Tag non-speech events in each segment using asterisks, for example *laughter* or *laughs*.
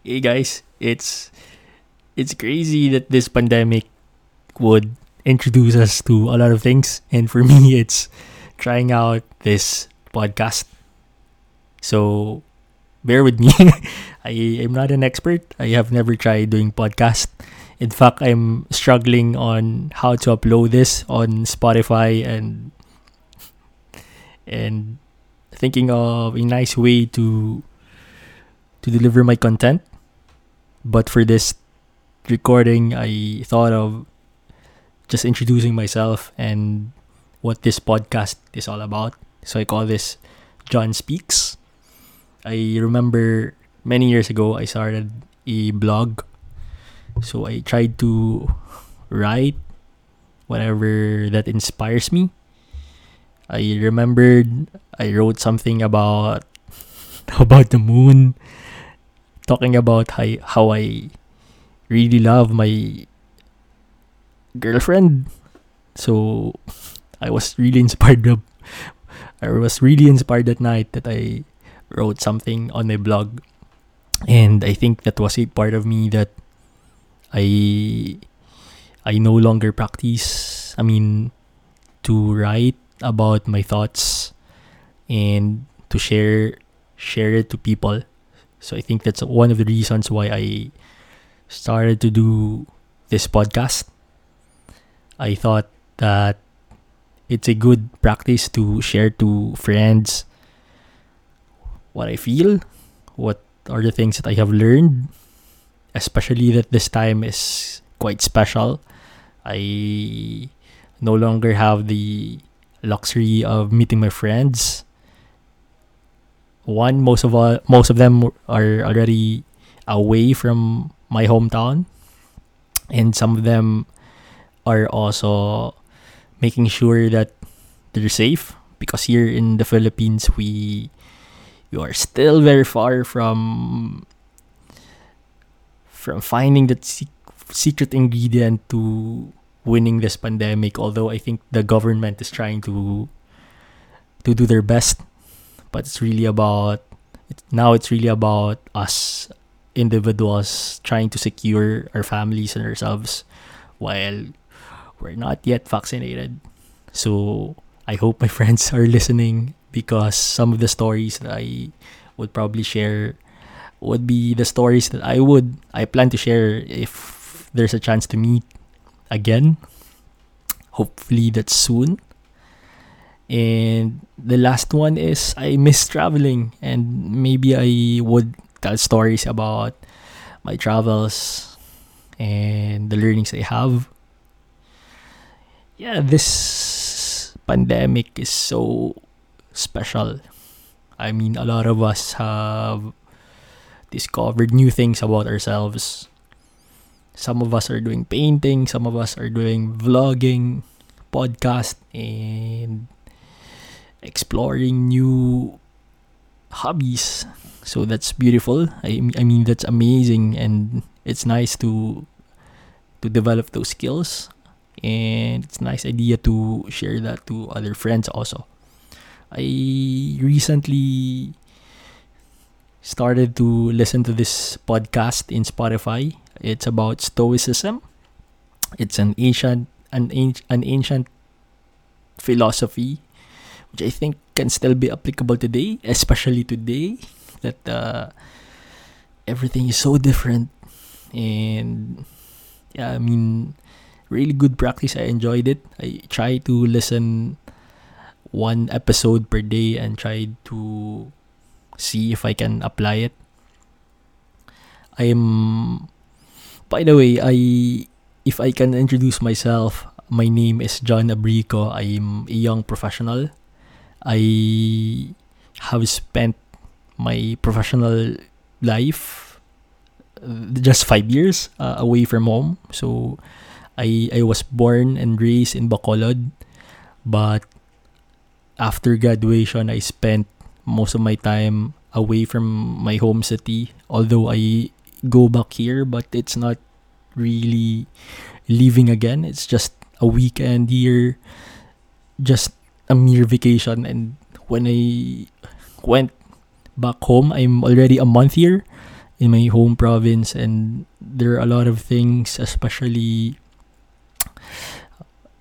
Hey guys, it's it's crazy that this pandemic would introduce us to a lot of things and for *laughs* me it's trying out this podcast. So bear with me. *laughs* I am not an expert. I have never tried doing podcast. In fact, I'm struggling on how to upload this on Spotify and and thinking of a nice way to to deliver my content. But for this recording, I thought of just introducing myself and what this podcast is all about. So I call this John Speaks. I remember many years ago I started a blog. So I tried to write whatever that inspires me. I remembered I wrote something about *laughs* about the moon talking about how, I really love my girlfriend. So I was really inspired. I was really inspired that night that I wrote something on my blog, and I think that was a part of me that I I no longer practice. I mean, to write about my thoughts and to share share it to people. So I think that's one of the reasons why I started to do this podcast. I thought that it's a good practice to share to friends what I feel, what are the things that I have learned, especially that this time is quite special. I no longer have the luxury of meeting my friends. One, most of all, most of them are already away from my hometown, and some of them are also making sure that they're safe because here in the Philippines we you are still very far from from finding that secret ingredient to winning this pandemic. Although i think the government is trying to to do their best but it's really about it's, now it's really about us individuals trying to secure our families and ourselves while we're not yet vaccinated so i hope my *laughs* friends are listening because some of the stories that I would probably share would be the stories that I would I plan to share if there's a chance to meet again. Hopefully that's soon. And the last one is I miss traveling and maybe I would tell stories about my travels and the learnings I have. Yeah, this pandemic is so special. I mean, a lot of us have discovered new things about ourselves. Some of us are doing painting, some of us are doing vlogging, podcast, and exploring new hobbies. So that's beautiful. I, I mean, that's amazing, and it's nice to to develop those skills and it's a nice idea to share that to other friends also I recently started to listen to this podcast in Spotify. It's about Stoicism. It's an ancient an, an ancient philosophy which I think can still be applicable today, especially today that uh, everything is so different and yeah, I mean really good practice. I enjoyed it. I try to listen one episode per day and try to see if I can apply it. I'm by the way, I if I can introduce myself, my name is John Abrico. I'm a young professional. I have spent my professional life uh, just five years uh, away from home. So I I was born and raised in Bacolod, but after graduation, I spent most of my time away from my home city. Although I go back here, but it's not really leaving again. It's just a weekend here, just a mere vacation. And when I went back home, I'm already a month here. in my home province, and there are a lot of things, especially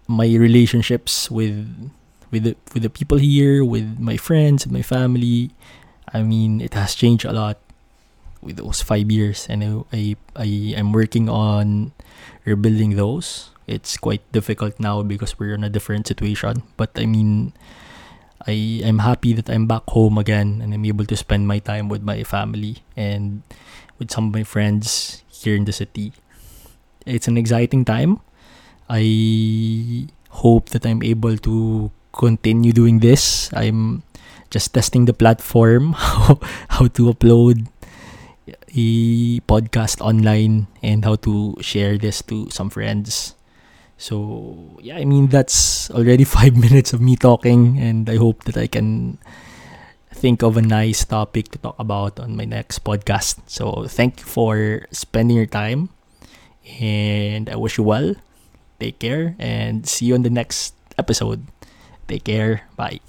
my relationships with with the, with the people here, with my friends, my family. I mean, it has changed a lot with those five years, and I I, I am working on rebuilding those. It's quite difficult now because we're in a different situation. But I mean, I am happy that I'm back home again and I'm able to spend my time with my family and with some of my friends here in the city. It's an exciting time. I hope that I'm able to continue doing this. I'm just testing the platform, *laughs* how, how to upload a podcast online and how to share this to some friends. So, yeah, I mean, that's already *laughs* five minutes of me talking, and I hope that I can think of a nice topic to talk about on my next podcast. So, thank you for spending your time, and I wish you well. Take care, and see you on the next episode. Take care. Bye.